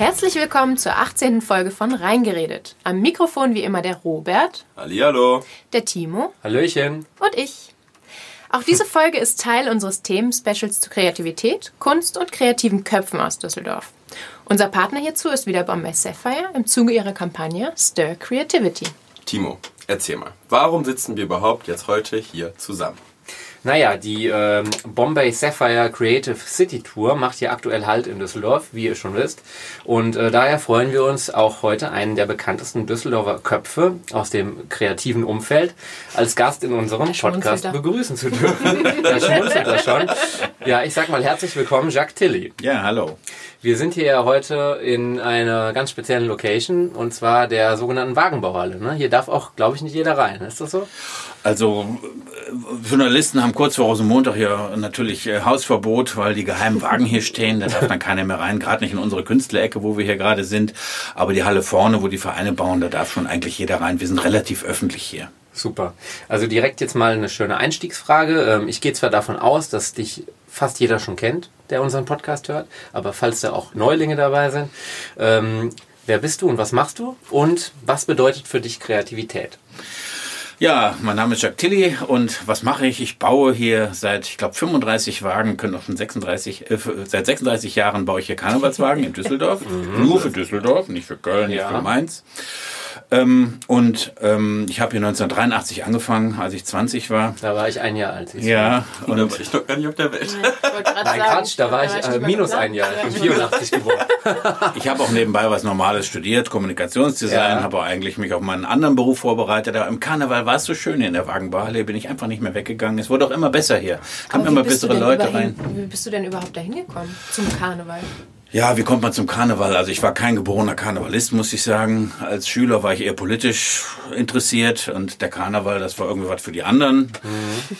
Herzlich willkommen zur 18. Folge von Reingeredet. Am Mikrofon wie immer der Robert, Hallihallo. der Timo Hallöchen. und ich. Auch diese Folge ist Teil unseres Themen-Specials zu Kreativität, Kunst und kreativen Köpfen aus Düsseldorf. Unser Partner hierzu ist wieder Bombay Sapphire im Zuge ihrer Kampagne Stir Creativity. Timo, erzähl mal. Warum sitzen wir überhaupt jetzt heute hier zusammen? Naja, die ähm, Bombay Sapphire Creative City Tour macht hier aktuell Halt in Düsseldorf, wie ihr schon wisst. Und äh, daher freuen wir uns auch heute einen der bekanntesten Düsseldorfer Köpfe aus dem kreativen Umfeld als Gast in unserem Podcast begrüßen zu dürfen. da schmunzelt er schon. Ja, ich sag mal herzlich willkommen, Jacques Tilly. Ja, hallo. Wir sind hier ja heute in einer ganz speziellen Location und zwar der sogenannten Wagenbauhalle. Ne? Hier darf auch, glaube ich, nicht jeder rein. Ist das so? Also äh, Journalisten haben kurz vor Rosenmontag hier natürlich äh, Hausverbot, weil die geheimen Wagen hier stehen. Da darf dann keiner mehr rein, gerade nicht in unsere Künstlerecke, wo wir hier gerade sind. Aber die Halle vorne, wo die Vereine bauen, da darf schon eigentlich jeder rein. Wir sind relativ öffentlich hier. Super. Also direkt jetzt mal eine schöne Einstiegsfrage. Ähm, Ich gehe zwar davon aus, dass dich fast jeder schon kennt, der unseren Podcast hört, aber falls da auch Neulinge dabei sind, ähm, wer bist du und was machst du und was bedeutet für dich Kreativität? Ja, mein Name ist Jacques Tilly und was mache ich? Ich baue hier seit, ich glaube, 35 Wagen, können auch schon 36, äh, seit 36 Jahren baue ich hier Karnevalswagen in Düsseldorf. Nur für Düsseldorf, nicht für Köln, nicht Ja. für Mainz. Ähm, und ähm, ich habe hier 1983 angefangen, als ich 20 war. Da war ich ein Jahr alt. siehst du. Ja, Und da war ich noch gar nicht auf der Welt. Nein, Quatsch, da war ich äh, minus ein Jahr. Ich bin 84 geboren. ich habe auch nebenbei was Normales studiert, Kommunikationsdesign, Ja. habe auch eigentlich mich auf meinen anderen Beruf vorbereitet. Aber im Karneval war es so schön hier in der Wagenbarhalle, bin ich einfach nicht mehr weggegangen. Es wurde auch immer besser hier. Kamen immer bessere Leute rein. Wie bist du denn überhaupt dahin gekommen zum Karneval? Ja, wie kommt man zum Karneval? Also ich war kein geborener Karnevalist, muss ich sagen. Als Schüler war ich eher politisch interessiert und der Karneval, das war irgendwie was für die anderen.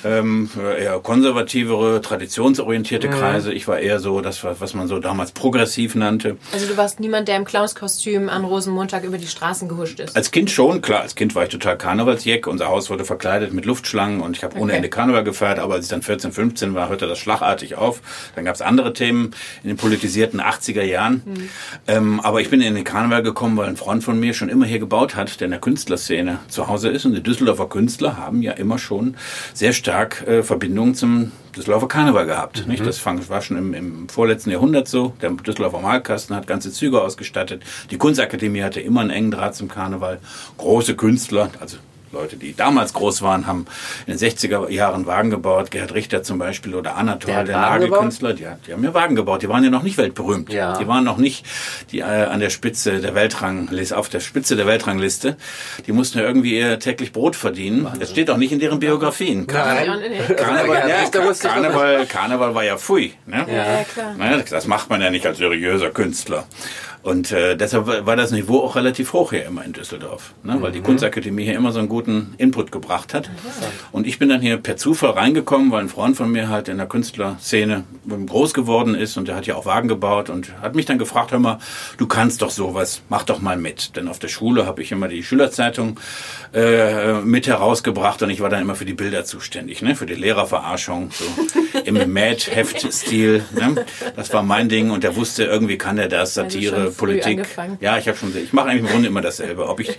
Ähm, für eher konservativere, traditionsorientierte Kreise. Ich war eher so, das war, was man so damals progressiv nannte. Also du warst niemand, der im Clownskostüm an Rosenmontag über die Straßen gehuscht ist. Als Kind schon, klar, als Kind war ich total Karnevalsjeck. Unser Haus wurde verkleidet mit Luftschlangen und ich habe ohne Okay. Ende Karneval gefeiert. Aber als ich dann 14, 15 war, hörte das schlagartig auf. Dann gab es andere Themen in den politisierten 80er Jahren. Ähm, aber ich bin in den Karneval gekommen, weil ein Freund von mir schon immer hier gebaut hat, der in der Künstlerszene zu Hause ist. Und die Düsseldorfer Künstler haben ja immer schon sehr stark äh, Verbindungen zum Düsseldorfer Karneval gehabt. Nicht? Das war schon im, im vorletzten Jahrhundert so. Der Düsseldorfer Malkasten hat ganze Züge ausgestattet. Die Kunstakademie hatte immer einen engen Draht zum Karneval. Große Künstler, also Leute, die damals groß waren, haben in den 60er Jahren Wagen gebaut. Gerhard Richter zum Beispiel oder Anatol, Der der, Nagelkünstler. Die, die haben ja Wagen gebaut. Die waren ja noch nicht weltberühmt. Ja. Die waren noch nicht die, äh, an der Spitze der Weltrangliste, auf der Spitze der Weltrangliste. Die mussten ja irgendwie ihr täglich Brot verdienen. Das steht auch nicht in deren Biografien. Karneval, ja, war ja Pfui. Ne? Ja, klar. Naja, das macht man ja nicht als seriöser Künstler. Und äh, deshalb war- das Niveau auch relativ hoch hier immer in Düsseldorf, ne? weil die Kunstakademie hier immer so einen guten Input gebracht hat. Und ich bin dann hier per Zufall reingekommen, weil ein Freund von mir halt in der Künstlerszene groß geworden ist und der hat ja auch Wagen gebaut und hat mich dann gefragt, hör mal, du kannst doch sowas, mach doch mal mit. Denn auf der Schule habe ich immer die Schülerzeitung äh, mit herausgebracht und ich war dann immer für die Bilder zuständig, ne? für die Lehrerverarschung, so im Mad-Heft-Stil. Ne? Das war mein Ding und der wusste, irgendwie kann er das, Satire, Politik. angefangen. Ja, ich habe schon, ich mache eigentlich im Grunde immer dasselbe. Ob ich,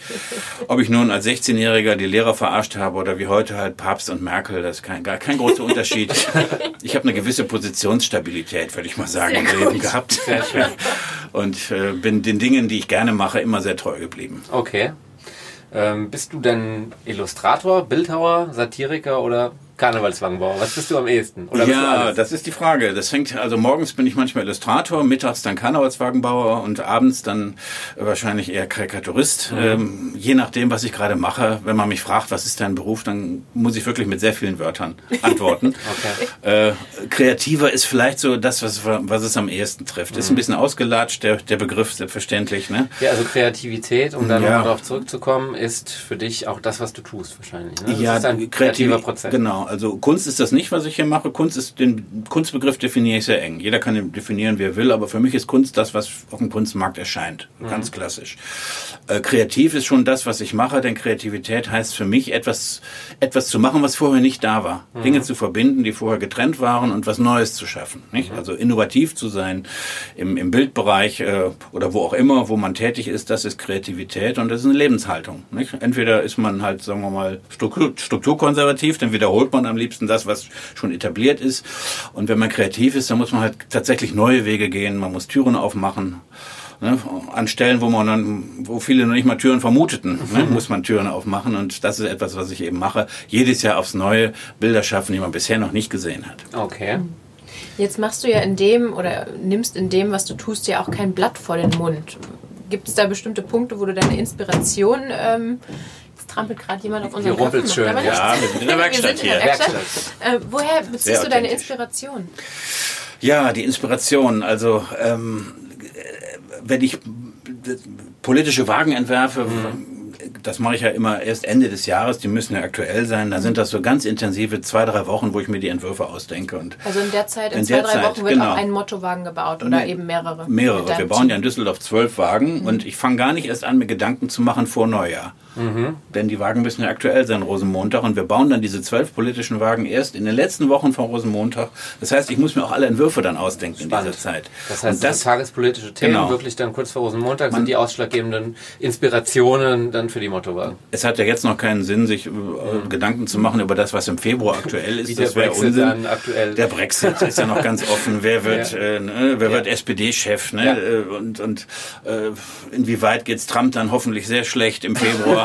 ob ich nun als 16-Jähriger die Lehrer verarscht habe oder wie heute halt Papst und Merkel, das ist kein, gar kein großer Unterschied. Ich habe eine gewisse Positionsstabilität, würde ich mal sagen, im Leben gehabt. Sehr schön. Und äh, bin den Dingen, die ich gerne mache, immer sehr treu geblieben. Okay. Ähm, bist du denn Illustrator, Bildhauer, Satiriker oder Karnevalswagenbauer? Was bist du am ehesten? Oder ja, das ist die Frage. Das hängt, also morgens bin ich manchmal Illustrator, mittags dann Karnevalswagenbauer und abends dann äh, wahrscheinlich eher Karikaturist. Ähm, je nachdem, was ich gerade mache. Wenn man mich fragt, was ist dein Beruf, dann muss ich wirklich mit sehr vielen Wörtern antworten. Okay. Äh, kreativer ist vielleicht so das, was, was es am ehesten trifft. Ist ein bisschen ausgelatscht, der, der Begriff, selbstverständlich. Ne? Ja, also Kreativität, um dann Ja. nochmal darauf zurückzukommen, ist für dich auch das, was du tust wahrscheinlich. Ne? Das ja, ist ein kreativer Prozess. Genau. Also Kunst ist das nicht, was ich hier mache. Kunst ist, den Kunstbegriff definiere ich sehr eng. Jeder kann ihn definieren, wie er will, aber für mich ist Kunst das, was auf dem Kunstmarkt erscheint. Ganz mhm. klassisch. Äh, kreativ ist schon das, was ich mache, denn Kreativität heißt für mich etwas, etwas zu machen, was vorher nicht da war. Mhm. Dinge zu verbinden, die vorher getrennt waren und was Neues zu schaffen. Nicht? Mhm. Also innovativ zu sein im, im Bildbereich äh, oder wo auch immer, wo man tätig ist, das ist Kreativität und das ist eine Lebenshaltung. Nicht? Entweder ist man halt, sagen wir mal, struktur, strukturkonservativ, dann wiederholt man am liebsten das, was schon etabliert ist. Und wenn man kreativ ist, dann muss man halt tatsächlich neue Wege gehen, man muss Türen aufmachen. Ne, an Stellen, wo man dann, wo viele noch nicht mal Türen vermuteten, ne, mhm. muss man Türen aufmachen und das ist etwas, was ich eben mache. Jedes Jahr aufs neue Bilder schaffen, die man bisher noch nicht gesehen hat. Okay. Jetzt machst du ja in dem oder nimmst in dem, was du tust, ja auch kein Blatt vor den Mund. Gibt es da bestimmte Punkte, wo du deine Inspiration ähm, trampelt gerade jemand auf unseren Köpfen. schön. Ja, wir sind in der Werkstatt hier. Der Werkstatt. Äh, woher beziehst du deine Inspiration? Ja, die Inspiration. Also, ähm, wenn ich politische Wagen entwerfe, mhm das mache ich ja immer erst Ende des Jahres, die müssen ja aktuell sein. Da sind das so ganz intensive zwei, drei Wochen, wo ich mir die Entwürfe ausdenke. Und also in der Zeit, in, in zwei, drei Zeit, Wochen wird genau. auch ein Mottowagen gebaut oder eben mehrere? Mehrere. Wir bauen ja in Düsseldorf zwölf Wagen mhm. und ich fange gar nicht erst an, mir Gedanken zu machen vor Neujahr. Mhm. Denn die Wagen müssen ja aktuell sein, Rosenmontag. Und wir bauen dann diese zwölf politischen Wagen erst in den letzten Wochen von Rosenmontag. Das heißt, ich muss mir auch alle Entwürfe dann ausdenken Spannend. in dieser Zeit. Das heißt, und das, tagespolitische Themen genau. wirklich dann kurz vor Rosenmontag sind die ausschlaggebenden Inspirationen dann für die Mottowagen. Es hat ja jetzt noch keinen Sinn, sich mhm. Gedanken zu machen über das, was im Februar aktuell ist. Wie das wäre Unsinn. aktuell. Der Brexit ist ja noch ganz offen. Wer wird, ja. äh, ne? wer ja. wird SPD-Chef? Ne? Ja. Äh, und und äh, inwieweit geht's Trump dann hoffentlich sehr schlecht im Februar?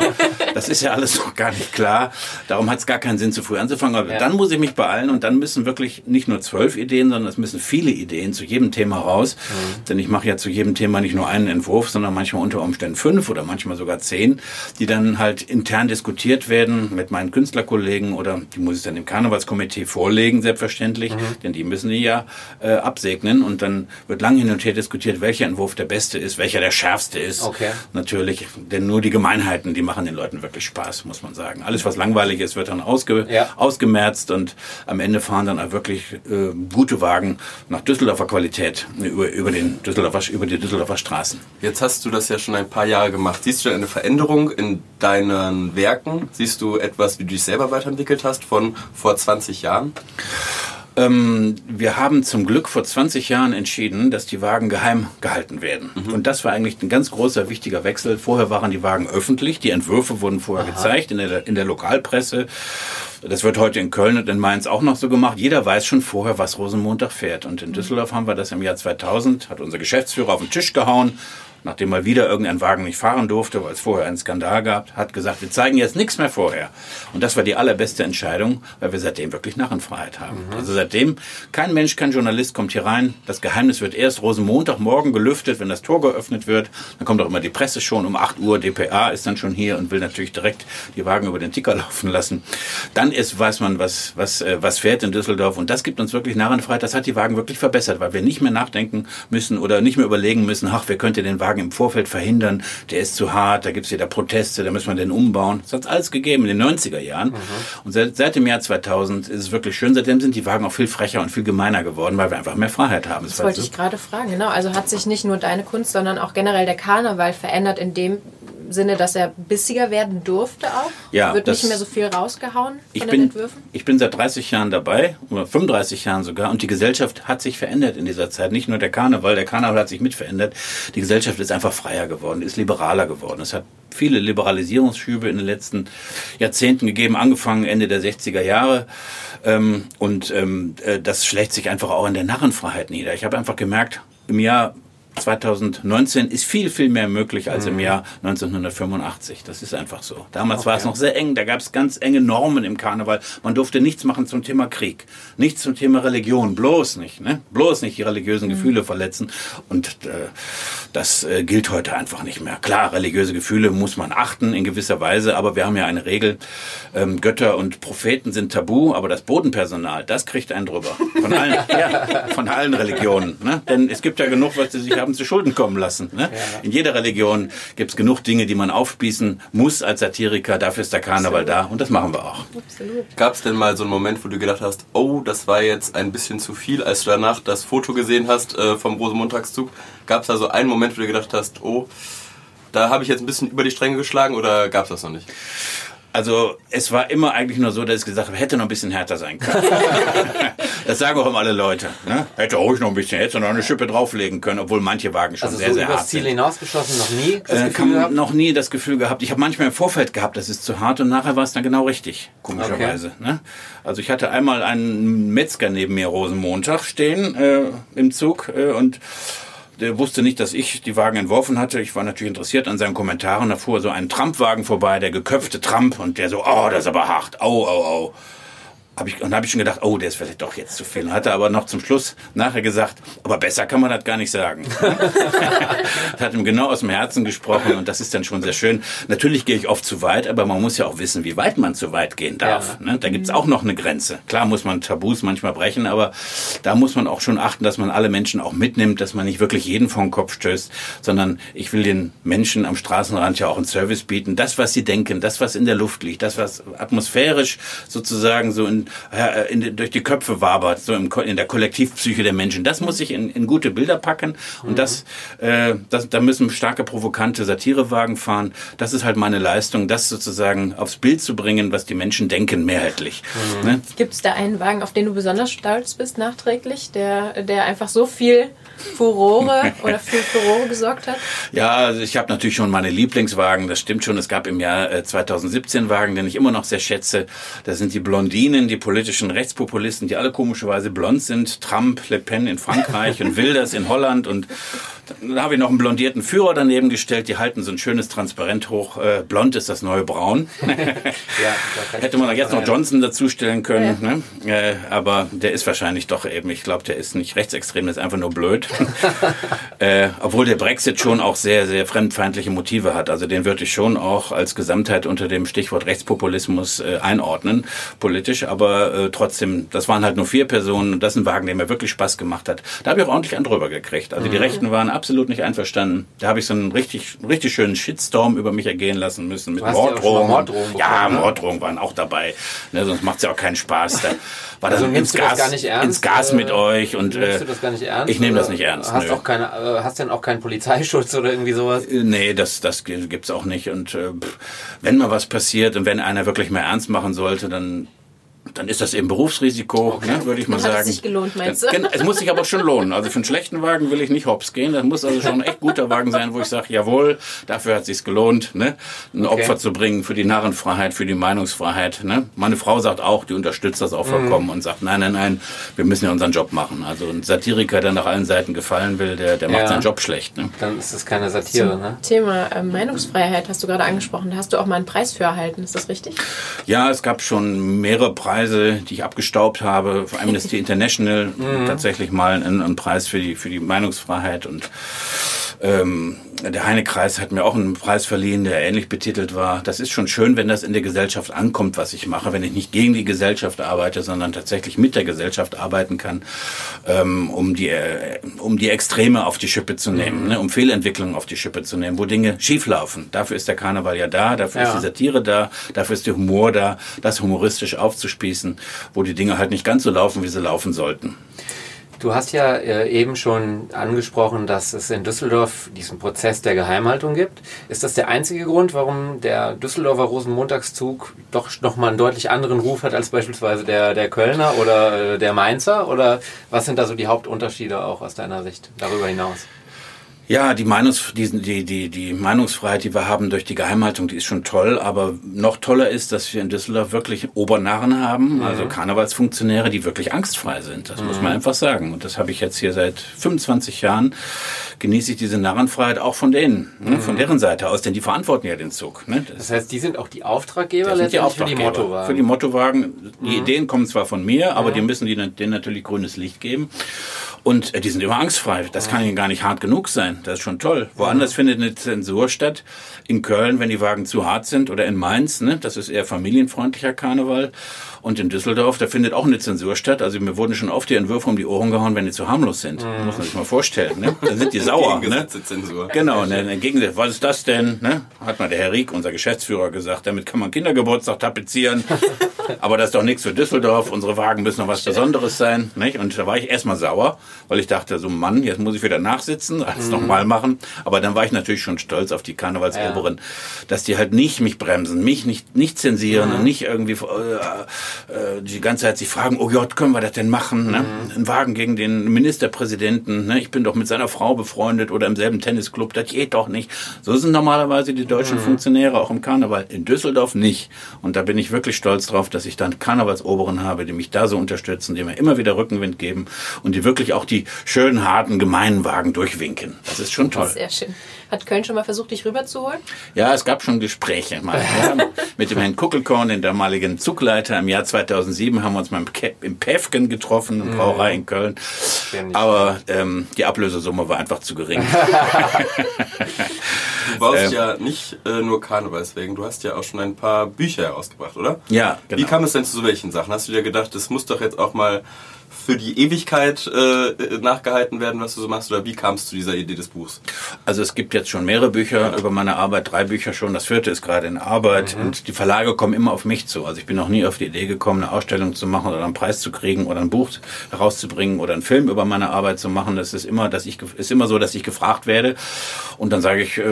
Das ist ja alles noch gar nicht klar. Darum hat es gar keinen Sinn, zu früh anzufangen. Aber ja. dann muss ich mich beeilen und dann müssen wirklich nicht nur zwölf Ideen, sondern es müssen viele Ideen zu jedem Thema raus. Mhm. Denn ich mache ja zu jedem Thema nicht nur einen Entwurf, sondern manchmal unter Umständen fünf oder manchmal sogar zehn, die dann halt intern diskutiert werden mit meinen Künstlerkollegen oder die muss ich dann im Karnevalskomitee vorlegen, selbstverständlich, mhm. denn die müssen die ja äh, absegnen und dann wird lang hin und her diskutiert, welcher Entwurf der beste ist, welcher der schärfste ist. Okay. Natürlich, denn nur die Gemeinheiten, die machen den Leuten wirklich Spaß, muss man sagen. Alles, was langweilig ist, wird dann ausge, ja. ausgemerzt und am Ende fahren dann auch wirklich äh, gute Wagen nach Düsseldorfer Qualität über, über, den Düsseldorfer, über die Düsseldorfer Straßen. Jetzt hast du das ja schon ein paar Jahre gemacht. Siehst du eine Veränderung in deinen Werken? Siehst du etwas, wie du dich selber weiterentwickelt hast von vor 20 Jahren? Ähm, wir haben zum Glück vor 20 Jahren entschieden, dass die Wagen geheim gehalten werden. Mhm. Und das war eigentlich ein ganz großer, wichtiger Wechsel. Vorher waren die Wagen öffentlich, die Entwürfe wurden vorher Aha. gezeigt in der, in der Lokalpresse. Das wird heute in Köln und in Mainz auch noch so gemacht. Jeder weiß schon vorher, was Rosenmontag fährt. Und in Düsseldorf haben wir das im Jahr 2000, hat unser Geschäftsführer auf den Tisch gehauen nachdem mal wieder irgendein Wagen nicht fahren durfte, weil es vorher einen Skandal gab, hat gesagt, wir zeigen jetzt nichts mehr vorher. Und das war die allerbeste Entscheidung, weil wir seitdem wirklich Narrenfreiheit haben. Mhm. Also seitdem, kein Mensch, kein Journalist kommt hier rein. Das Geheimnis wird erst Rosenmontagmorgen gelüftet, wenn das Tor geöffnet wird. Dann kommt auch immer die Presse schon um 8 Uhr. DPA ist dann schon hier und will natürlich direkt die Wagen über den Ticker laufen lassen. Dann ist, weiß man, was, was, äh, was fährt in Düsseldorf. Und das gibt uns wirklich Narrenfreiheit. Das hat die Wagen wirklich verbessert, weil wir nicht mehr nachdenken müssen oder nicht mehr überlegen müssen, ach, wer könnte den Wagen Wagen im Vorfeld verhindern, der ist zu hart, da gibt es wieder Proteste, da müssen wir den umbauen. Das hat alles gegeben in den 90er Jahren. Mhm. Und seit, seit dem Jahr 2000 ist es wirklich schön. Seitdem sind die Wagen auch viel frecher und viel gemeiner geworden, weil wir einfach mehr Freiheit haben. Das, das wollte ich gerade fragen, genau. Also hat sich nicht nur deine Kunst, sondern auch generell der Karneval verändert, in dem Sinne, dass er bissiger werden durfte auch? Ja. Wird nicht mehr so viel rausgehauen von ich den bin, Entwürfen? Ich bin seit 30 Jahren dabei, oder 35 Jahren sogar, und die Gesellschaft hat sich verändert in dieser Zeit. Nicht nur der Karneval, der Karneval hat sich mit verändert. Die Gesellschaft ist einfach freier geworden, ist liberaler geworden. Es hat viele Liberalisierungsschübe in den letzten Jahrzehnten gegeben, angefangen Ende der 60er Jahre. Ähm, und ähm, äh, das schlägt sich einfach auch in der Narrenfreiheit nieder. Ich habe einfach gemerkt, im Jahr 2019 ist viel, viel mehr möglich als mhm. im Jahr 1985. Das ist einfach so. Damals okay. war es noch sehr eng. Da gab es ganz enge Normen im Karneval. Man durfte nichts machen zum Thema Krieg, nichts zum Thema Religion, bloß nicht. Ne? Bloß nicht die religiösen mhm. Gefühle verletzen. Und äh, das äh, gilt heute einfach nicht mehr. Klar, religiöse Gefühle muss man achten in gewisser Weise, aber wir haben ja eine Regel, ähm, Götter und Propheten sind tabu, aber das Bodenpersonal, das kriegt einen drüber. Von allen, ja, von allen Religionen. Ne? Denn es gibt ja genug, was sie sich haben haben zu Schulden kommen lassen. Ne? In jeder Religion gibt es genug Dinge, die man aufspießen muss als Satiriker. Dafür ist der Karneval da und das machen wir auch. Gab es denn mal so einen Moment, wo du gedacht hast, oh, das war jetzt ein bisschen zu viel, als du danach das Foto gesehen hast äh, vom Rosenmontagszug? Gab es da so einen Moment, wo du gedacht hast, oh, da habe ich jetzt ein bisschen über die Stränge geschlagen oder gab es das noch nicht? Also es war immer eigentlich nur so, dass ich gesagt habe, hätte noch ein bisschen härter sein können. das sagen auch immer alle Leute. Ne? Hätte ruhig noch ein bisschen, hätte noch eine Schippe drauflegen können, obwohl manche Wagen schon Also sehr, so sehr hart Ziel sind. hinausgeschossen noch nie das Äh, Gefühl gehabt? noch nie das Gefühl gehabt. Ich habe manchmal im Vorfeld gehabt, das ist zu hart und nachher war es dann genau richtig, komischerweise. Ne? Also ich hatte einmal einen Metzger neben mir Rosenmontag stehen äh, im Zug äh, und der wusste nicht, dass ich die Wagen entworfen hatte. Ich war natürlich interessiert an seinen Kommentaren. Da fuhr so ein Trampwagen vorbei, der geköpfte Tramp und der so, oh, das ist aber hart, au, au, au. Hab ich, und habe ich schon gedacht, oh, der ist vielleicht doch jetzt zu viel. Hatte aber noch zum Schluss nachher gesagt, aber besser kann man das gar nicht sagen. das hat ihm genau aus dem Herzen gesprochen und das ist dann schon sehr schön. Natürlich gehe ich oft zu weit, aber man muss ja auch wissen, wie weit man zu weit gehen darf. Ne? Da gibt's auch noch eine Grenze. Klar muss man Tabus manchmal brechen, aber da muss man auch schon achten, dass man alle Menschen auch mitnimmt, dass man nicht wirklich jeden vor den Kopf stößt, sondern ich will den Menschen am Straßenrand ja auch einen Service bieten. Das, was sie denken, das, was in der Luft liegt, das, was atmosphärisch sozusagen so in, äh, in, durch die Köpfe wabert, so im, in der Kollektivpsyche der Menschen, das muss ich in, in gute Bilder packen und das, äh, das, da müssen starke, provokante Satirewagen fahren. Das ist halt meine Leistung, das sozusagen aufs Bild zu bringen, was die Menschen denken, mehrheitlich. Ne? Gibt es da einen Wagen, auf den du besonders stolz bist, nachträglich, der, der einfach so viel Furore oder für Furore gesorgt hat? Ja, also ich habe natürlich schon meine Lieblingswagen, das stimmt schon. Es gab im Jahr äh, 2017 Wagen, den ich immer noch sehr schätze. Das sind die Blondinen, die politischen Rechtspopulisten, die alle komischerweise blond sind. Trump, Le Pen in Frankreich und Wilders in Holland und dann habe ich noch einen blondierten Führer daneben gestellt. Die halten so ein schönes Transparent hoch. Äh, blond ist das neue Braun. Ja, Hätte man jetzt noch. Johnson dazustellen können. Ne? Äh, aber der ist wahrscheinlich doch eben, ich glaube, der ist nicht rechtsextrem, der ist einfach nur blöd. äh, obwohl der Brexit schon auch sehr, sehr fremdfeindliche Motive hat. Also den würde ich schon auch als Gesamtheit unter dem Stichwort Rechtspopulismus äh, einordnen, politisch. Aber äh, trotzdem, das waren halt nur vier Personen und das ist ein Wagen, der mir wirklich Spaß gemacht hat. Da habe ich auch ordentlich einen drüber gekriegt. Also die Rechten waren absolut nicht einverstanden. Da habe ich so einen richtig, richtig schönen Shitstorm über mich ergehen lassen müssen mit mal Morddrohungen. Morddrohungen ja, ne? Morddrohungen waren auch dabei. Ne, sonst macht's ja auch keinen Spaß. Da war Also dann ins Gas, gar nicht ernst? ins Gas mit Äh, euch und äh, du das gar nicht ernst? ich nehme das nicht ernst, Hast nö. auch keine, äh, hast denn auch keinen Polizeischutz oder irgendwie sowas? Äh, Nee, das, das gibt's auch nicht. Und äh, wenn mal was passiert und wenn einer wirklich mehr ernst machen sollte, dann dann ist das eben Berufsrisiko, ne, würde ich mal Hat sagen. es sich gelohnt, meinst du? Es muss sich aber schon lohnen. Also für einen schlechten Wagen will ich nicht hops gehen. Das muss also schon ein echt guter Wagen sein, wo ich sage, jawohl, dafür hat sich's gelohnt, ne, ein Okay. Opfer zu bringen für die Narrenfreiheit, für die Meinungsfreiheit. Ne. Meine Frau sagt auch, die unterstützt das auch Mhm. vollkommen und sagt, nein, nein, nein, wir müssen ja unseren Job machen. Also ein Satiriker, der nach allen Seiten gefallen will, der, der macht Ja. seinen Job schlecht. Ne. Dann ist das keine Satire, ne? Thema äh, Meinungsfreiheit hast du gerade angesprochen. Da hast du auch mal einen Preis für erhalten, ist das richtig? Ja, es gab schon mehrere Preise, die ich abgestaubt habe. Für Amnesty International tatsächlich mal einen, einen Preis für die, für die Meinungsfreiheit und ähm, der Heine-Kreis hat mir auch einen Preis verliehen, der ähnlich betitelt war. Das ist schon schön, wenn das in der Gesellschaft ankommt, was ich mache, wenn ich nicht gegen die Gesellschaft arbeite, sondern tatsächlich mit der Gesellschaft arbeiten kann, ähm, um, die, äh, um die Extreme auf die Schippe zu nehmen, ne, um Fehlentwicklungen auf die Schippe zu nehmen, wo Dinge schieflaufen. Dafür ist der Karneval ja da, dafür Ja. ist die Satire da, dafür ist der Humor da, das humoristisch aufzuspießen, wo die Dinge halt nicht ganz so laufen, wie sie laufen sollten. Du hast ja äh, eben schon angesprochen, dass es in Düsseldorf diesen Prozess der Geheimhaltung gibt. Ist das der einzige Grund, warum der Düsseldorfer Rosenmontagszug doch nochmal einen deutlich anderen Ruf hat als beispielsweise der, der Kölner oder äh, der Mainzer? Oder was sind da so die Hauptunterschiede auch aus deiner Sicht darüber hinaus? Ja, die, Meinungs die, die, die, die Meinungsfreiheit, die wir haben durch die Geheimhaltung, die ist schon toll. Aber noch toller ist, dass wir in Düsseldorf wirklich Obernarren haben, also Karnevalsfunktionäre, die wirklich angstfrei sind. Das muss man einfach sagen. Und das habe ich jetzt hier seit 25 Jahren. Genieße ich diese Narrenfreiheit auch von denen, ne, von deren Seite aus, denn die verantworten ja den Zug. Ne? Das Das heißt, die sind auch die Auftraggeber sind die letztendlich für die Auftraggeber. Mottowagen. Für die Mottowagen. Die Ideen kommen zwar von mir, aber die müssen die, denen natürlich grünes Licht geben. Und äh, die sind immer angstfrei. Das kann ihnen gar nicht hart genug sein. Das ist schon toll. Woanders findet eine Zensur statt. In Köln, wenn die Wagen zu hart sind, oder in Mainz, ne? das ist eher familienfreundlicher Karneval. Und in Düsseldorf, da findet auch eine Zensur statt. Also mir wurden schon oft die Entwürfe um die Ohren gehauen, wenn die zu harmlos sind. Mhm. Muss man sich mal vorstellen. Ne? Dann sind die sauer. ne? Zensur. Genau, ne, Gegensatz, was ist das denn? Ne? Hat mal der Herr Rieck, unser Geschäftsführer, gesagt, damit kann man Kindergeburtstag tapezieren. Aber das ist doch nichts für Düsseldorf. Unsere Wagen müssen noch was Besonderes sein. Nicht? Und da war ich erstmal sauer, weil ich dachte, so Mann, jetzt muss ich wieder nachsitzen, alles nochmal machen. Aber dann war ich natürlich schon stolz auf die Karnevalsoberin, dass die halt nicht mich bremsen, mich nicht, nicht zensieren und nicht irgendwie äh, äh, die ganze Zeit sich fragen, oh Gott, können wir das denn machen? Ne? Ein Wagen gegen den Ministerpräsidenten, ne? ich bin doch mit seiner Frau befreundet oder im selben Tennisclub, das geht doch nicht. So sind normalerweise die deutschen Funktionäre auch im Karneval. In Düsseldorf nicht. Und da bin ich wirklich stolz drauf, dass ich dann Karnevalsoberen habe, die mich da so unterstützen, die mir immer wieder Rückenwind geben und die wirklich auch die schönen, harten, gemeinen Wagen durchwinken. Das ist schon toll. Sehr schön. Hat Köln schon mal versucht, dich rüberzuholen? Ja, es gab schon Gespräche mal. Mit dem Herrn Kuckelkorn, den damaligen Zugleiter. Im Jahr 2007 haben wir uns mal im, Ke im Päfken getroffen, in Brauerei in Köln. Aber ähm, die Ablösesumme war einfach zu gering. Du baust Ähm. ja nicht äh, nur Karnevalswegen, du hast ja auch schon ein paar Bücher herausgebracht, oder? Ja, genau. Wie kam es denn zu so welchen Sachen? Hast du dir gedacht, das muss doch jetzt auch mal für die Ewigkeit äh, nachgehalten werden, was du so machst? Oder wie kam es zu dieser Idee des Buchs? Also es gibt jetzt schon mehrere Bücher über meine Arbeit, drei Bücher schon. Das vierte ist gerade in Arbeit und die Verlage kommen immer auf mich zu. Also ich bin noch nie auf die Idee gekommen, eine Ausstellung zu machen oder einen Preis zu kriegen oder ein Buch herauszubringen oder einen Film über meine Arbeit zu machen. Das ist immer, dass ich ist immer so, dass ich gefragt werde und dann sage ich, äh,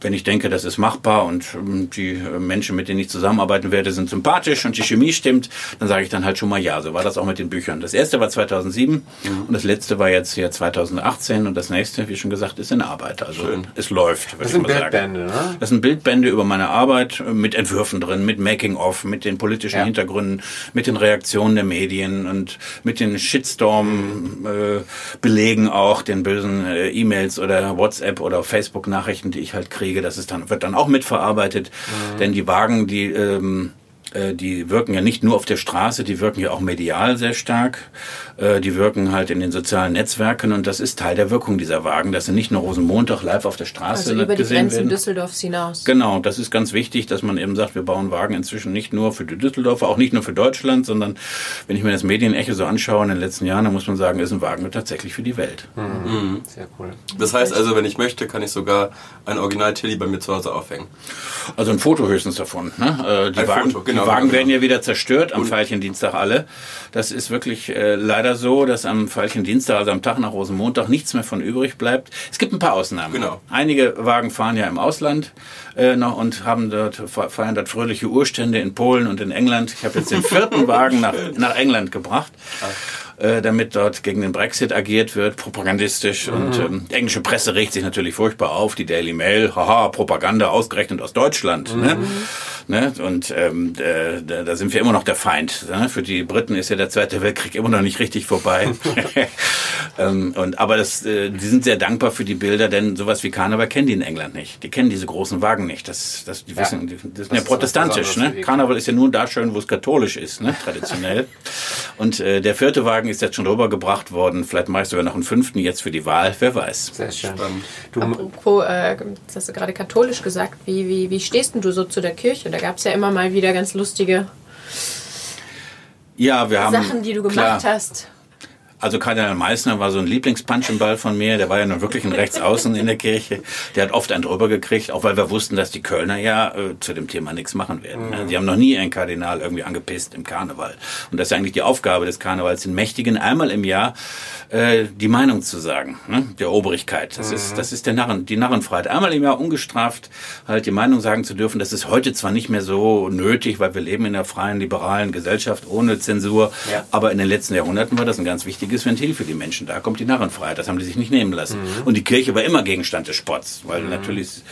wenn ich denke, das ist machbar und ähm, die äh, Menschen, mit denen ich zusammenarbeiten werde, sind sympathisch und die Chemie stimmt, dann sage ich dann halt schon mal ja. So war das auch mit den Büchern. Das erste war 2007 und das letzte war jetzt hier 2018 und das nächste, wie schon gesagt, ist in Arbeit. Also Schön. es läuft. Das sind. Bildbände, ne? Das sind Bildbände über meine Arbeit äh, mit Entwürfen drin, mit Making-of, mit den politischen Ja. Hintergründen, mit den Reaktionen der Medien und mit den Shitstorm-Belegen auch, den bösen äh, E-Mails oder WhatsApp oder Facebook-Nachrichten, die ich halt kriege. Das ist dann, wird dann auch mitverarbeitet. Denn die Wagen, die ähm, äh, die wirken ja nicht nur auf der Straße, die wirken ja auch medial sehr stark. Äh, Die wirken halt in den sozialen Netzwerken und das ist Teil der Wirkung dieser Wagen, dass sie nicht nur Rosenmontag live auf der Straße Also über die gesehen Grenzen werden. Düsseldorfs hinaus. Genau, das ist ganz wichtig, dass man eben sagt, wir bauen Wagen inzwischen nicht nur für die Düsseldorfer, auch nicht nur für Deutschland, sondern wenn ich mir das Medienecho so anschaue in den letzten Jahren, dann muss man sagen, ist ein Wagen tatsächlich für die Welt. Sehr cool. Das heißt also, wenn ich möchte, kann ich sogar ein Original Tilly bei mir zu Hause aufhängen. Also ein Foto höchstens davon. Ne? Äh, Die Ein Wagen, Foto, genau, die Wagen genau. werden ja wieder zerstört am Veilchendienstag alle. Das ist wirklich äh, leider so, dass am Veilchendienstag, also am Tag nach Rosenmontag, nichts mehr von übrig bleibt. Es gibt ein paar Ausnahmen. Genau. Einige Wagen fahren ja im Ausland äh, noch und haben dort feiern dort fröhliche Urstände in Polen und in England. Ich habe jetzt den vierten Wagen nach, nach England gebracht. äh, damit dort gegen den Brexit agiert wird, propagandistisch. Und ähm, die englische Presse regt sich natürlich furchtbar auf. Die Daily Mail, haha, Propaganda ausgerechnet aus Deutschland. Ne? Ne? Und ähm, äh, da, da sind wir immer noch der Feind. Ne? Für die Briten ist ja der Zweite Weltkrieg immer noch nicht richtig vorbei. ähm, und, aber das, äh, die sind sehr dankbar für die Bilder, denn sowas wie Karneval kennen die in England nicht. Die kennen diese großen Wagen nicht. Das, das, die Ja. wissen, die, das sind Das ja protestantisch. Ne? Karneval ist ja nur da schön, wo es katholisch ist, ne? traditionell. Und äh, der vierte Wagen ist jetzt schon rübergebracht worden. Vielleicht mache ich sogar noch einen fünften jetzt für die Wahl. Wer weiß. Sehr schön. Spannend. Du, Apropos, äh, das hast du gerade katholisch gesagt, wie, wie, wie stehst denn du so zu der Kirche? Da gab es ja immer mal wieder ganz lustige Ja, wir haben Sachen, die du gemacht klar, hast. Also Kardinal Meissner war so ein Lieblingspunchenball von mir. Der war ja nun wirklich ein Rechtsaußen in der Kirche. Der hat oft einen drüber gekriegt, auch weil wir wussten, dass die Kölner ja äh, zu dem Thema nichts machen werden. ne? Sie haben noch nie einen Kardinal irgendwie angepisst im Karneval. Und das ist eigentlich die Aufgabe des Karnevals, den Mächtigen einmal im Jahr äh, die Meinung zu sagen, ne? der Obrigkeit. Das ist, das ist der Narren, die Narrenfreiheit. Einmal im Jahr ungestraft halt die Meinung sagen zu dürfen. Das ist heute zwar nicht mehr so nötig, weil wir leben in einer freien, liberalen Gesellschaft ohne Zensur. Ja. Aber in den letzten Jahrhunderten war das ein ganz wichtiges Ventil für die Menschen. Da kommt die Narrenfreiheit. Das haben die sich nicht nehmen lassen. Und die Kirche war immer Gegenstand des Spots, weil natürlich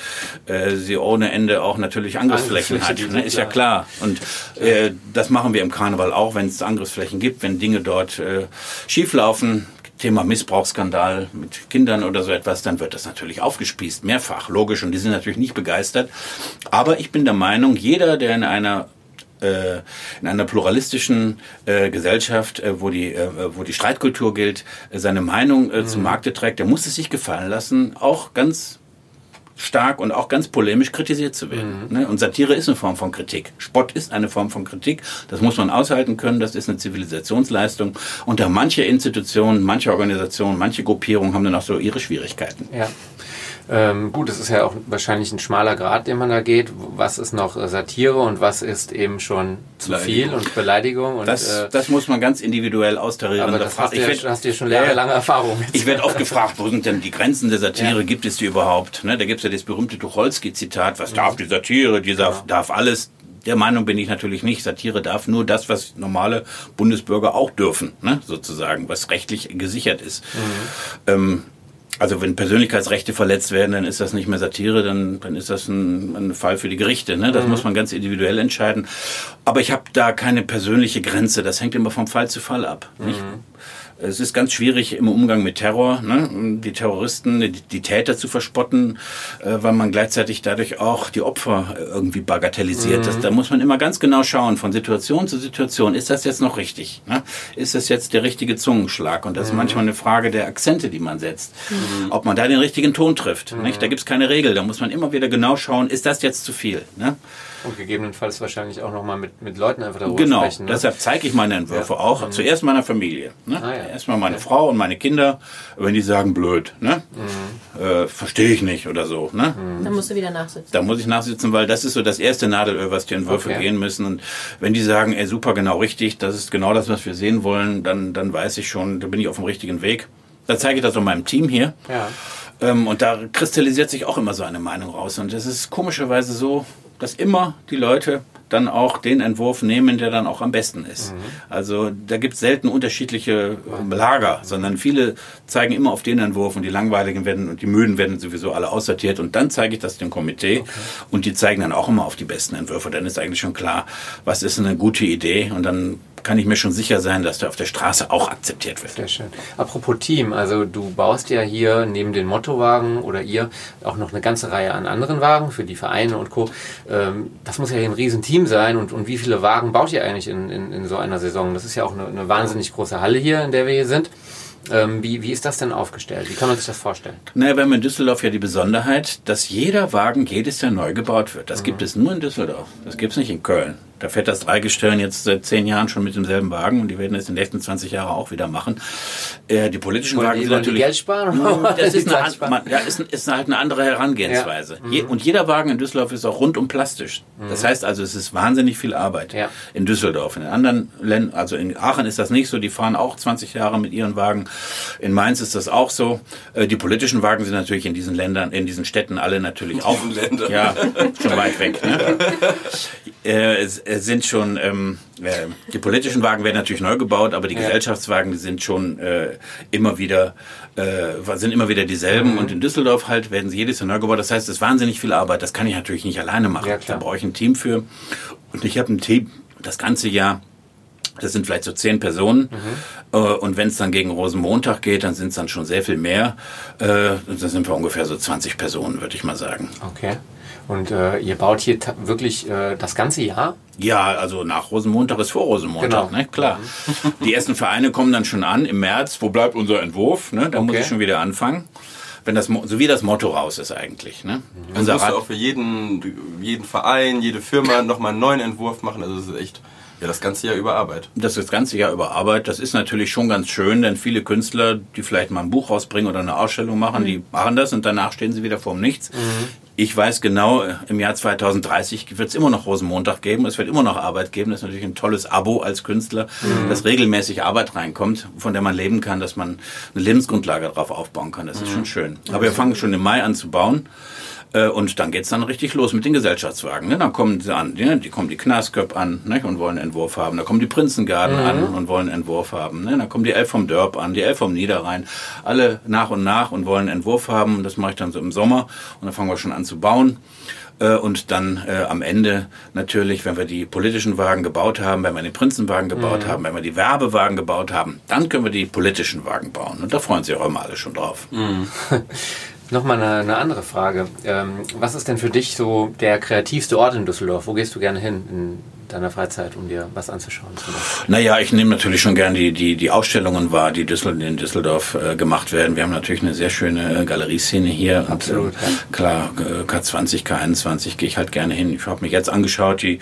äh, sie ohne Ende auch natürlich Angriffsflächen hat. Ne? Ist ja klar. Und äh, das machen wir im Karneval auch, wenn es Angriffsflächen gibt, wenn Dinge dort äh, schieflaufen. Thema Missbrauchsskandal mit Kindern oder so etwas, dann wird das natürlich aufgespießt, mehrfach, logisch, und die sind natürlich nicht begeistert. Aber ich bin der Meinung, jeder, der in einer in einer pluralistischen äh, Gesellschaft, äh, wo die äh, wo die Streitkultur gilt, äh, seine Meinung äh, zum Markte trägt, der muss es sich gefallen lassen, auch ganz stark und auch ganz polemisch kritisiert zu werden. Ne? Und Satire ist eine Form von Kritik. Spott ist eine Form von Kritik. Das muss man aushalten können. Das ist eine Zivilisationsleistung. Und da manche Institutionen, manche Organisationen, manche Gruppierungen haben dann auch so ihre Schwierigkeiten. Ja. Ähm, gut, es ist ja auch wahrscheinlich ein schmaler Grad, den man da geht. Was ist noch Satire und was ist eben schon zu viel und Beleidigung? Und, Das, äh, das muss man ganz individuell austarieren. aber Da das hast du, ich ja, werd- hast du ja schon jahrelange Erfahrung mit. Ich werde oft gefragt, wo sind denn die Grenzen der Satire? Ja. Gibt es die überhaupt? Ne, da gibt es ja das berühmte Tucholsky-Zitat, was darf die Satire? Die darf, darf alles. Der Meinung bin ich natürlich nicht. Satire darf nur das, was normale Bundesbürger auch dürfen, ne, sozusagen, was rechtlich gesichert ist. Ähm, also wenn Persönlichkeitsrechte verletzt werden, dann ist das nicht mehr Satire, dann, dann ist das ein, ein Fall für die Gerichte. Ne? Das muss man ganz individuell entscheiden. Aber ich habe da keine persönliche Grenze. Das hängt immer vom Fall zu Fall ab. Nicht? Es ist ganz schwierig im Umgang mit Terror, ne? die Terroristen, die, die Täter zu verspotten, äh, weil man gleichzeitig dadurch auch die Opfer irgendwie bagatellisiert. Das, da muss man immer ganz genau schauen, von Situation zu Situation. Ist das jetzt noch richtig? Ne? Ist das jetzt der richtige Zungenschlag? Und das ist manchmal eine Frage der Akzente, die man setzt. Ob man da den richtigen Ton trifft. Nicht? Da gibt es keine Regel. Da muss man immer wieder genau schauen, ist das jetzt zu viel? Ne? Und gegebenenfalls wahrscheinlich auch nochmal mit, mit Leuten einfach darüber Genau, sprechen. Ne? deshalb zeige ich meine Entwürfe Ja. auch. Zuerst meiner Familie. Ne? Ah, ja. Erstmal meine Frau und meine Kinder. Wenn die sagen, blöd, ne? äh, verstehe ich nicht oder so. Ne? Dann musst du wieder nachsitzen. Da muss ich nachsitzen, weil das ist so das erste Nadelöhr, was die Entwürfe Okay. gehen müssen. Und wenn die sagen, ey, super, genau richtig, das ist genau das, was wir sehen wollen, dann, dann weiß ich schon, da bin ich auf dem richtigen Weg. Da zeige ich das auch meinem Team hier. Ja. Ähm, und da kristallisiert sich auch immer so eine Meinung raus. Und es ist komischerweise so, dass immer die Leute dann auch den Entwurf nehmen, der dann auch am besten ist. Also da gibt es selten unterschiedliche Lager, sondern viele zeigen immer auf den Entwurf und die Langweiligen werden und die Müden werden sowieso alle aussortiert und dann zeige ich das dem Komitee und die zeigen dann auch immer auf die besten Entwürfe. Dann ist eigentlich schon klar, was ist eine gute Idee und dann kann ich mir schon sicher sein, dass der auf der Straße auch akzeptiert wird. Sehr schön. Apropos Team, also du baust ja hier neben den Mottowagen oder ihr auch noch eine ganze Reihe an anderen Wagen für die Vereine und Co. Ähm, das muss ja hier ein Riesenteam sein und, und wie viele Wagen baut ihr eigentlich in, in, in so einer Saison? Das ist ja auch eine, eine wahnsinnig große Halle hier, in der wir hier sind. Ähm, wie, wie ist das denn aufgestellt? Wie kann man sich das vorstellen? Naja, wir haben in Düsseldorf ja die Besonderheit, dass jeder Wagen jedes Jahr neu gebaut wird. Das gibt es nur in Düsseldorf. Das gibt es nicht in Köln. Da fährt das Dreigestellen jetzt seit zehn Jahren schon mit demselben Wagen und die werden es in den nächsten 20 Jahren auch wieder machen. Äh, die politischen Wagen die, sind natürlich. Geld sparen? Das ist, eine, man, ja, ist, ist halt eine andere Herangehensweise. Je, und jeder Wagen in Düsseldorf ist auch rundum plastisch. Das heißt also, es ist wahnsinnig viel Arbeit Ja. in Düsseldorf. In den anderen Ländern, also in Aachen ist das nicht so. Die fahren auch 20 Jahre mit ihren Wagen. In Mainz ist das auch so. Äh, Die politischen Wagen sind natürlich in diesen Ländern, in diesen Städten alle natürlich auch. Ländern. Ja, schon weit weg. Ne? Äh, sind schon ähm, äh, die politischen Wagen werden natürlich neu gebaut, aber die Gesellschaftswagen die sind schon äh, immer wieder äh, sind immer wieder dieselben Mhm. und in Düsseldorf halt werden sie jedes Jahr neu gebaut. Das heißt, es ist wahnsinnig viel Arbeit. Das kann ich natürlich nicht alleine machen. Ja, da brauche ich ein Team für und ich habe ein Team das ganze Jahr. Das sind vielleicht so zehn Personen. Mhm. Äh, Und wenn es dann gegen Rosenmontag geht, dann sind es dann schon sehr viel mehr. Äh, Da sind wir ungefähr so 20 Personen, würde ich mal sagen. Okay. Und äh, ihr baut hier wirklich äh, das ganze Jahr? Ja, also nach Rosenmontag ist vor Rosenmontag, Genau. ne? Klar. Die ersten Vereine kommen dann schon an im März. Wo bleibt unser Entwurf? Ne? Da muss Okay. ich schon wieder anfangen. Wenn das, so wie das Motto raus ist eigentlich. Ne? Also Unser musst du auch für jeden, jeden Verein, jede Firma nochmal einen neuen Entwurf machen. Also es ist echt ja, das ganze Jahr über Arbeit. das ist das ganze Jahr über Arbeit. Das ist natürlich schon ganz schön, denn viele Künstler, die vielleicht mal ein Buch rausbringen oder eine Ausstellung machen, die machen das und danach stehen sie wieder vorm Nichts. Ich weiß genau, im Jahr 2030 wird es immer noch Rosenmontag geben, es wird immer noch Arbeit geben. Das ist natürlich ein tolles Abo als Künstler, dass regelmäßig Arbeit reinkommt, von der man leben kann, dass man eine Lebensgrundlage darauf aufbauen kann. Das ist schon schön. Aber wir fangen schon im Mai an zu bauen. Äh, Und dann geht's dann richtig los mit den Gesellschaftswagen. Ne? Dann kommen sie an, ne? die kommen die Knasköp an ne? und wollen einen Entwurf haben. Dann kommen die Prinzengarden an und wollen einen Entwurf haben. Ne? Dann kommen die Elf vom Dörp an, die Elf vom Niederrhein. Alle nach und nach und wollen einen Entwurf haben. Das mache ich dann so im Sommer. Und dann fangen wir schon an zu bauen. Äh, Und dann äh, am Ende natürlich, wenn wir die politischen Wagen gebaut haben, wenn wir den Prinzenwagen gebaut haben, wenn wir die Werbewagen gebaut haben, dann können wir die politischen Wagen bauen. Und da freuen sich auch immer alle schon drauf. Nochmal eine, eine andere Frage. Ähm, was ist denn für dich so der kreativste Ort in Düsseldorf? Wo gehst du gerne hin? In deiner Freizeit, um dir was anzuschauen? Naja, ich nehme natürlich schon gern die, die, die Ausstellungen wahr, die Düssel in Düsseldorf äh, gemacht werden. Wir haben natürlich eine sehr schöne äh, Galerieszene hier. Absolut, und, äh. Klar, K20, K21 gehe ich halt gerne hin. Ich habe mich jetzt angeschaut, die,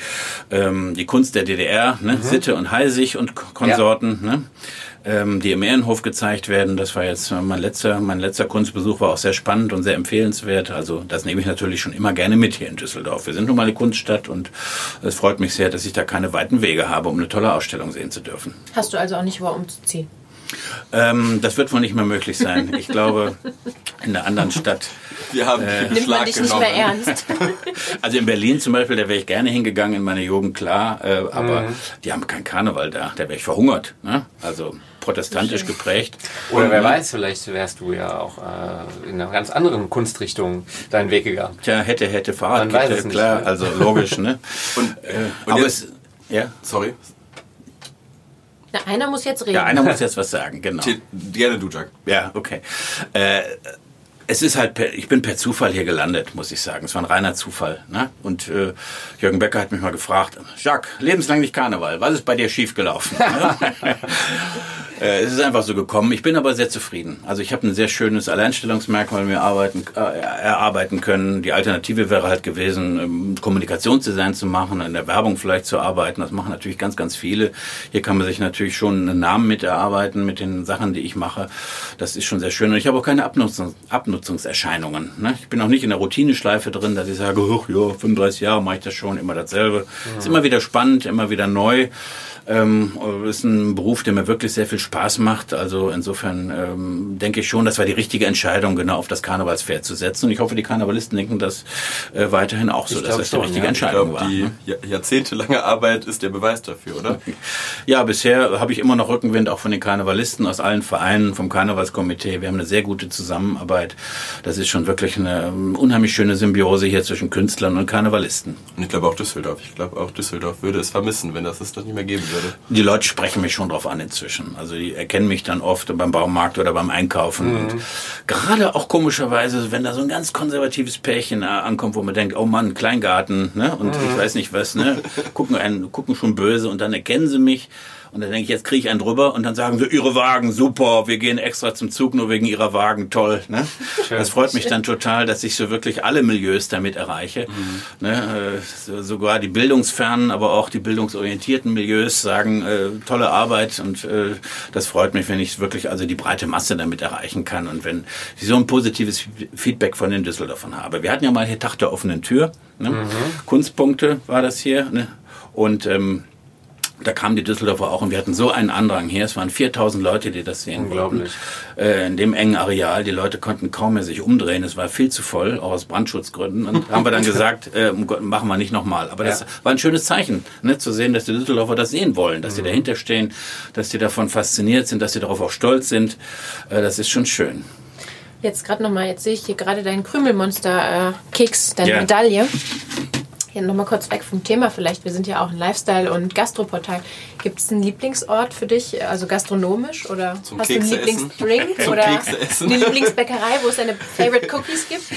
ähm, die Kunst der DDR, ne? Mhm. Sitte und Heisig und Konsorten. Ja. Ne? Ähm, die im Ehrenhof gezeigt werden. Das war jetzt mein letzter, mein letzter Kunstbesuch, war auch sehr spannend und sehr empfehlenswert. Also das nehme ich natürlich schon immer gerne mit hier in Düsseldorf. Wir sind nun mal eine Kunststadt und es freut mich sehr, dass ich da keine weiten Wege habe, um eine tolle Ausstellung sehen zu dürfen. Hast du also auch nicht vor, umzuziehen? Ähm, das wird wohl nicht mehr möglich sein. Ich glaube, in einer anderen Stadt. Wir haben äh, Nimmt Schlag man dich genommen. nicht mehr ernst. Also in Berlin zum Beispiel, da wäre ich gerne hingegangen in meiner Jugend, klar. Äh, aber mhm. die haben keinen Karneval da. Da wäre ich verhungert. Ne? Also protestantisch geprägt. Oder wer weiß, vielleicht wärst du ja auch äh, in einer ganz anderen Kunstrichtung deinen Weg gegangen. Tja, hätte, hätte, Fahrradkette, klar, nicht, ne? also logisch, ne? und, äh, und aber jetzt, es, ja, sorry. Na, einer muss jetzt reden. Ja, einer muss jetzt was sagen, genau. Gerne du, Jack. Ja, okay. Äh, es ist halt, per, ich bin per Zufall hier gelandet, muss ich sagen. Es war ein reiner Zufall. Ne? Und äh, Jürgen Becker hat mich mal gefragt, Jacques, lebenslang nicht Karneval, was ist bei dir schiefgelaufen? Äh, es ist einfach so gekommen. Ich bin aber sehr zufrieden. Also ich habe ein sehr schönes Alleinstellungsmerkmal mir arbeiten, äh, erarbeiten können. Die Alternative wäre halt gewesen, ähm, Kommunikationsdesign zu machen, in der Werbung vielleicht zu arbeiten. Das machen natürlich ganz, ganz viele. Hier kann man sich natürlich schon einen Namen mit erarbeiten mit den Sachen, die ich mache. Das ist schon sehr schön. Und ich habe auch keine Abnutzung, Abnutzungserscheinungen. Ne? Ich bin auch nicht in der Routineschleife drin, dass ich sage, ja, 35 Jahre mache ich das schon, immer dasselbe. Mhm. Ist immer wieder spannend, immer wieder neu. Ähm, ist ein Beruf, der mir wirklich sehr viel Spaß macht. Also insofern ähm, denke ich schon, das war die richtige Entscheidung, genau auf das Karnevalspferd zu setzen. Und ich hoffe, die Karnevalisten denken das äh, weiterhin auch so, ich dass das die richtige ja. Entscheidung glaub, war. Die ne? jahrzehntelange Arbeit ist der Beweis dafür, oder? Ja, bisher habe ich immer noch Rückenwind auch von den Karnevalisten aus allen Vereinen, vom Karnevalskomitee. Wir haben eine sehr gute Zusammenarbeit. Das ist schon wirklich eine um, unheimlich schöne Symbiose hier zwischen Künstlern und Karnevalisten. Und ich glaube auch Düsseldorf. Ich glaube auch Düsseldorf würde es vermissen, wenn das es doch nicht mehr geben würde. Die Leute sprechen mich schon drauf an inzwischen. Also die erkennen mich dann oft beim Baumarkt oder beim Einkaufen. Mhm. Und gerade auch komischerweise, wenn da so ein ganz konservatives Pärchen äh, ankommt, wo man denkt, oh Mann, Kleingarten, ne? Und mhm. ich weiß nicht was, ne? Gucken, einen, gucken schon böse und dann erkennen sie mich. Und dann denke ich, jetzt kriege ich einen drüber und dann sagen sie, Ihre Wagen, super, wir gehen extra zum Zug nur wegen Ihrer Wagen, toll. Ne? Das freut mich dann total, dass ich so wirklich alle Milieus damit erreiche. Mhm. Ne? Äh, sogar die bildungsfernen, aber auch die bildungsorientierten Milieus sagen, äh, tolle Arbeit und äh, das freut mich, wenn ich wirklich also die breite Masse damit erreichen kann und wenn ich so ein positives Feedback von den Düsseldorfern habe. Wir hatten ja mal hier Tag der offenen Tür. Ne? Mhm. Kunstpunkte war das hier. Ne? Und ähm, da kamen die Düsseldorfer auch und wir hatten so einen Andrang hier. Es waren 4000 Leute, die das sehen Unglaublich. wollten. Äh, in dem engen Areal. Die Leute konnten kaum mehr sich umdrehen. Es war viel zu voll, auch aus Brandschutzgründen. Und haben wir dann gesagt, äh, machen wir nicht nochmal. Aber das ja. war ein schönes Zeichen, ne, zu sehen, dass die Düsseldorfer das sehen wollen, dass mhm. sie dahinter stehen, dass sie davon fasziniert sind, dass sie darauf auch stolz sind. Äh, das ist schon schön. Jetzt gerade nochmal, jetzt sehe ich hier gerade deinen Krümelmonster-Keks, deine ja. Medaille. Hier nochmal kurz weg vom Thema vielleicht. Wir sind ja auch ein Lifestyle- und Gastroportal. Gibt es einen Lieblingsort für dich, also gastronomisch? Oder Zum hast Kekse du einen Lieblingsdrink? oder eine Lieblingsbäckerei, wo es deine Favorite Cookies gibt?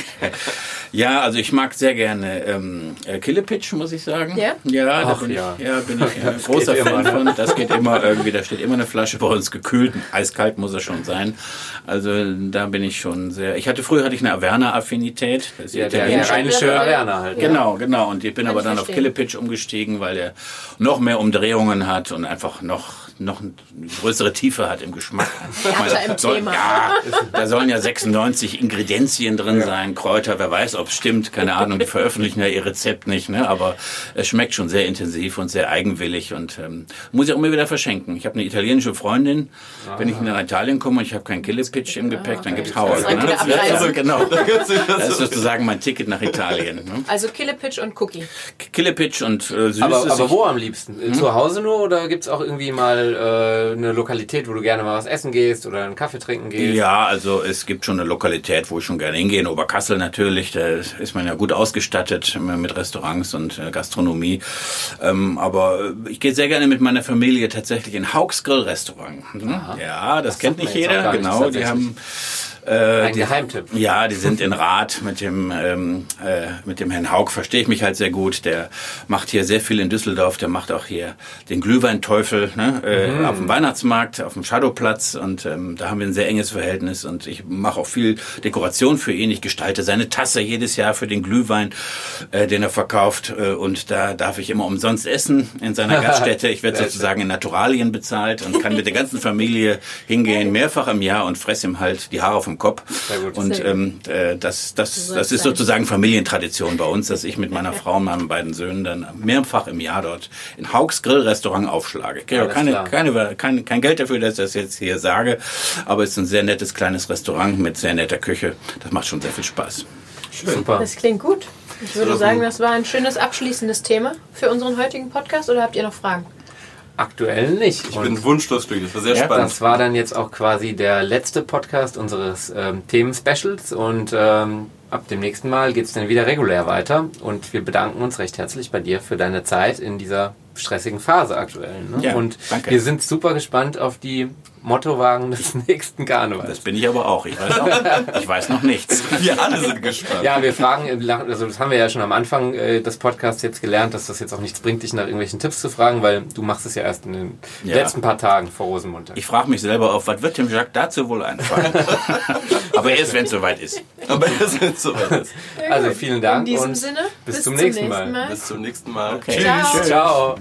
Ja, also ich mag sehr gerne ähm, äh, Killepitch, muss ich sagen. Ja? Ja, da bin, ja. Ich, ja, bin ich ein großer Fan immer, von. Das geht immer irgendwie, da steht immer eine Flasche bei uns gekühlt. Eiskalt muss er schon sein. Also da bin ich schon sehr. Ich hatte früher hatte ich eine Averna-Affinität. Das ist ja, der italienische Averna halt. Genau, genau. Und ich bin aber dann auf Killepitch umgestiegen, weil er noch mehr Umdrehungen hat und einfach noch noch eine größere Tiefe hat im Geschmack. Meine, im soll, Thema. Ja, da sollen ja 96 Ingredienzien drin ja. sein, Kräuter, wer weiß, ob es stimmt, keine Ahnung, die veröffentlichen ja ihr Rezept nicht, ne? aber es schmeckt schon sehr intensiv und sehr eigenwillig und ähm, muss ich auch immer wieder verschenken. Ich habe eine italienische Freundin, ah. wenn ich nach Italien komme und ich habe keinen Killepitch im Gepäck, dann gibt's Hauer. Ne? Also, genau. Das ist sozusagen mein Ticket nach Italien. Ne? Also Killepitch und Cookie. Killepitch und äh, Süßes. Aber, aber wo am liebsten? Hm? Zu Hause nur oder gibt's auch irgendwie mal äh, eine Lokalität, wo du gerne mal was essen gehst oder einen Kaffee trinken gehst? Ja, also es gibt schon eine Lokalität, wo ich schon gerne hingehe. In Oberkassel natürlich, da ist man ja gut ausgestattet mit Restaurants und äh, Gastronomie. Ähm, aber ich gehe sehr gerne mit meiner Familie tatsächlich in Hauks Grill Restaurant. Hm? Ja, das, das kennt nicht jeder. Genau, die haben Äh, Ein die, Geheimtipp. Ja, die sind in Rat mit dem, ähm, äh, mit dem Herrn Haug, verstehe ich mich halt sehr gut. Der macht hier sehr viel in Düsseldorf, der macht auch hier den Glühweinteufel ne, äh, Mhm. auf dem Weihnachtsmarkt, auf dem Shadowplatz und ähm, da haben wir ein sehr enges Verhältnis und ich mache auch viel Dekoration für ihn. Ich gestalte seine Tasse jedes Jahr für den Glühwein, äh, den er verkauft äh, und da darf ich immer umsonst essen in seiner Gaststätte. Ich werde sozusagen in Naturalien bezahlt und kann mit der ganzen Familie hingehen, mehrfach im Jahr und fresse ihm halt die Haare vom Kopf. Sehr gut. Und ähm, äh, das, das, das ist sozusagen Familientradition bei uns, dass ich mit meiner Frau und meinen beiden Söhnen dann mehrfach im Jahr dort in Hauks Grillrestaurant aufschlage. Ich kriege auch Alles keine, keine, kein, kein Geld dafür, dass ich das jetzt hier sage, aber es ist ein sehr nettes kleines Restaurant mit sehr netter Küche. Das macht schon sehr viel Spaß. Super. Das klingt gut. Ich würde sagen, das war ein schönes abschließendes Thema für unseren heutigen Podcast. Oder habt ihr noch Fragen? Aktuell nicht. Ich Und bin wunschlos glücklich. Das war sehr Ja, spannend. das war dann jetzt auch quasi der letzte Podcast unseres ähm, Themen-Specials und ähm, ab dem nächsten Mal geht es dann wieder regulär weiter und wir bedanken uns recht herzlich bei dir für deine Zeit in dieser stressigen Phase aktuell. Ne? Ja, und danke. wir sind super gespannt auf die Mottowagen des nächsten Karnevals. Das bin ich aber auch. Ich weiß, auch, ich weiß noch nichts. Wir alle sind gespannt. Ja, wir fragen, also das haben wir ja schon am Anfang äh, des Podcasts jetzt gelernt, dass das jetzt auch nichts bringt, dich nach irgendwelchen Tipps zu fragen, weil du machst es ja erst in den Ja. letzten paar Tagen vor Rosenmontag. Ich frage mich selber auf, was wird dem Jacques dazu wohl einfallen? aber erst, wenn es soweit ist. Aber das ist so weit. Also vielen Dank In diesem und Sinne, bis zum nächsten Mal. Bis zum nächsten Mal. Okay. Ciao. Ciao.